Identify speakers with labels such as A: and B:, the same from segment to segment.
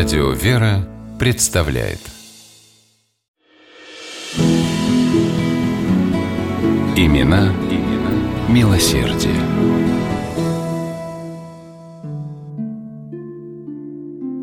A: Радио «Вера» представляет Имена, имена милосердие.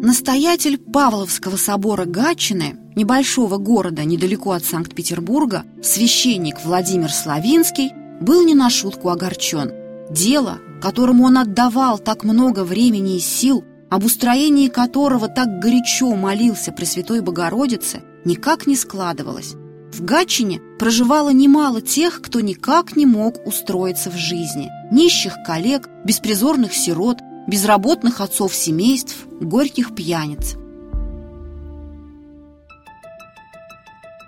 B: Настоятель Павловского собора Гатчины, небольшого города недалеко от Санкт-Петербурга, священник Владимир Славинский, был не на шутку огорчен. Дело, которому он отдавал так много времени и сил, об устроении которого так горячо молился Пресвятой Богородице, никак не складывалось. В Гатчине проживало немало тех, кто никак не мог устроиться в жизни. Нищих коллег, беспризорных сирот, безработных отцов семейств, горьких пьяниц.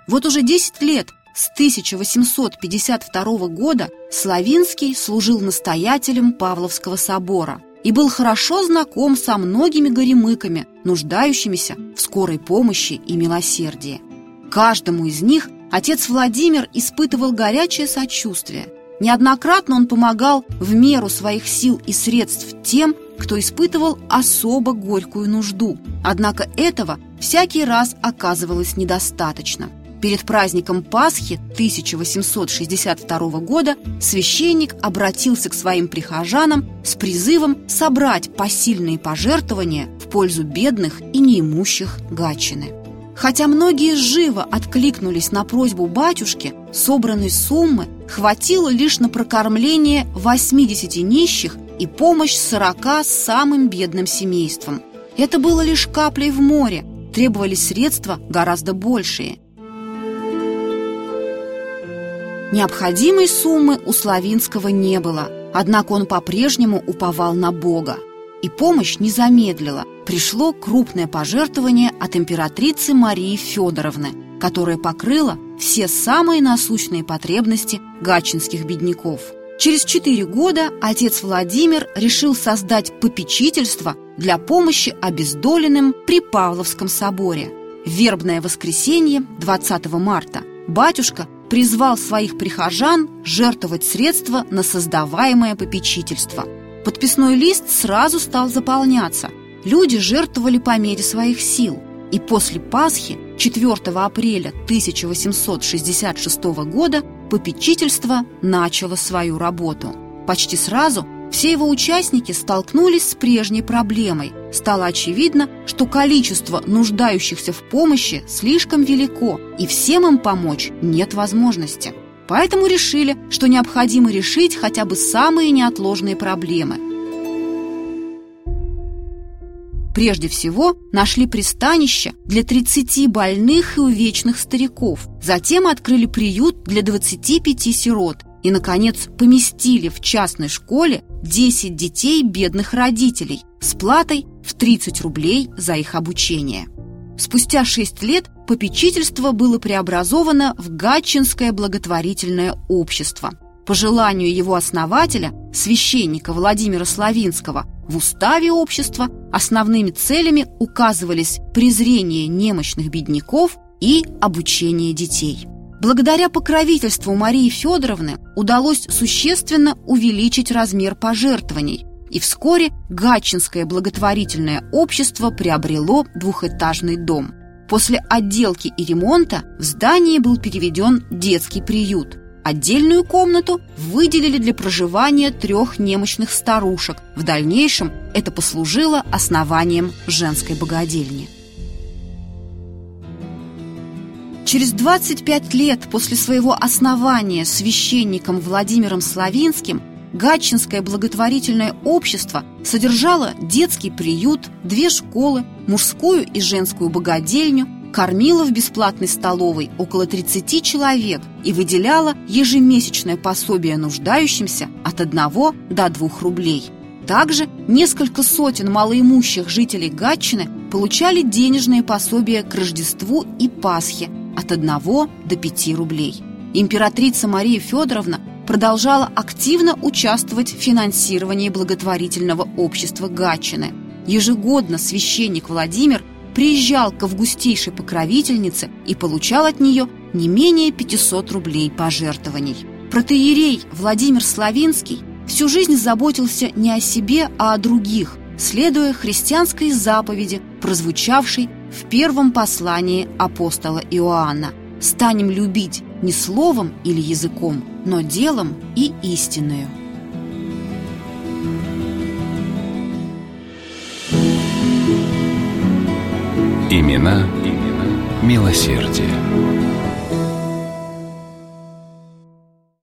B: Вот уже 10 лет с 1852 года Славинский служил настоятелем Павловского собора и был хорошо знаком со многими горемыками, нуждающимися в скорой помощи и милосердии. Каждому из них отец Владимир испытывал горячее сочувствие. Неоднократно он помогал в меру своих сил и средств тем, кто испытывал особо горькую нужду. Однако этого всякий раз оказывалось недостаточно. Перед праздником Пасхи 1862 года священник обратился к своим прихожанам с призывом собрать посильные пожертвования в пользу бедных и неимущих Гатчины. Хотя многие живо откликнулись на просьбу батюшки, собранной суммы хватило лишь на прокормление 80 нищих и помощь 40 самым бедным семействам. Это было лишь каплей в море, требовались средства гораздо большие – Необходимой суммы у Славинского не было, однако он по-прежнему уповал на Бога. И помощь не замедлила. Пришло крупное пожертвование от императрицы Марии Федоровны, которое покрыло все самые насущные потребности гатчинских бедняков. Через четыре года отец Владимир решил создать попечительство для помощи обездоленным при Павловском соборе. Вербное воскресенье 20 марта батюшка призвал своих прихожан жертвовать средства на создаваемое попечительство. Подписной лист сразу стал заполняться. Люди жертвовали по мере своих сил. И после Пасхи, 4 апреля 1866 года, попечительство начало свою работу. Почти сразу все его участники столкнулись с прежней проблемой. Стало очевидно, что количество нуждающихся в помощи слишком велико, и всем им помочь нет возможности. Поэтому решили, что необходимо решить хотя бы самые неотложные проблемы. Прежде всего нашли пристанище для 30 больных и увечных стариков, затем открыли приют для 25 сирот и, наконец, поместили в частной школе 10 детей бедных родителей с платой в 30 рублей за их обучение. Спустя 6 лет попечительство было преобразовано в Гатчинское благотворительное общество. По желанию его основателя, священника Владимира Славинского, в уставе общества основными целями указывались презрение немощных бедняков и обучение детей. Благодаря покровительству Марии Федоровны удалось существенно увеличить размер пожертвований, и вскоре Гатчинское благотворительное общество приобрело двухэтажный дом. После отделки и ремонта в здании был переведен детский приют. Отдельную комнату выделили для проживания трех немощных старушек. В дальнейшем это послужило основанием женской богадельни. Через 25 лет после своего основания священником Владимиром Славинским Гатчинское благотворительное общество содержало детский приют, две школы, мужскую и женскую богадельню, кормило в бесплатной столовой около 30 человек и выделяло ежемесячное пособие нуждающимся от 1 до 2 рублей. Также несколько сотен малоимущих жителей Гатчины получали денежные пособия к Рождеству и Пасхе от 1 до 5 рублей. Императрица Мария Федоровна продолжала активно участвовать в финансировании благотворительного общества Гатчины. Ежегодно священник Владимир приезжал к августейшей покровительнице и получал от нее не менее 500 рублей пожертвований. Протеерей Владимир Славинский всю жизнь заботился не о себе, а о других, следуя христианской заповеди, прозвучавшей в первом послании апостола Иоанна. Станем любить не словом или языком, но делом и истинную.
A: Имена, имена милосердие.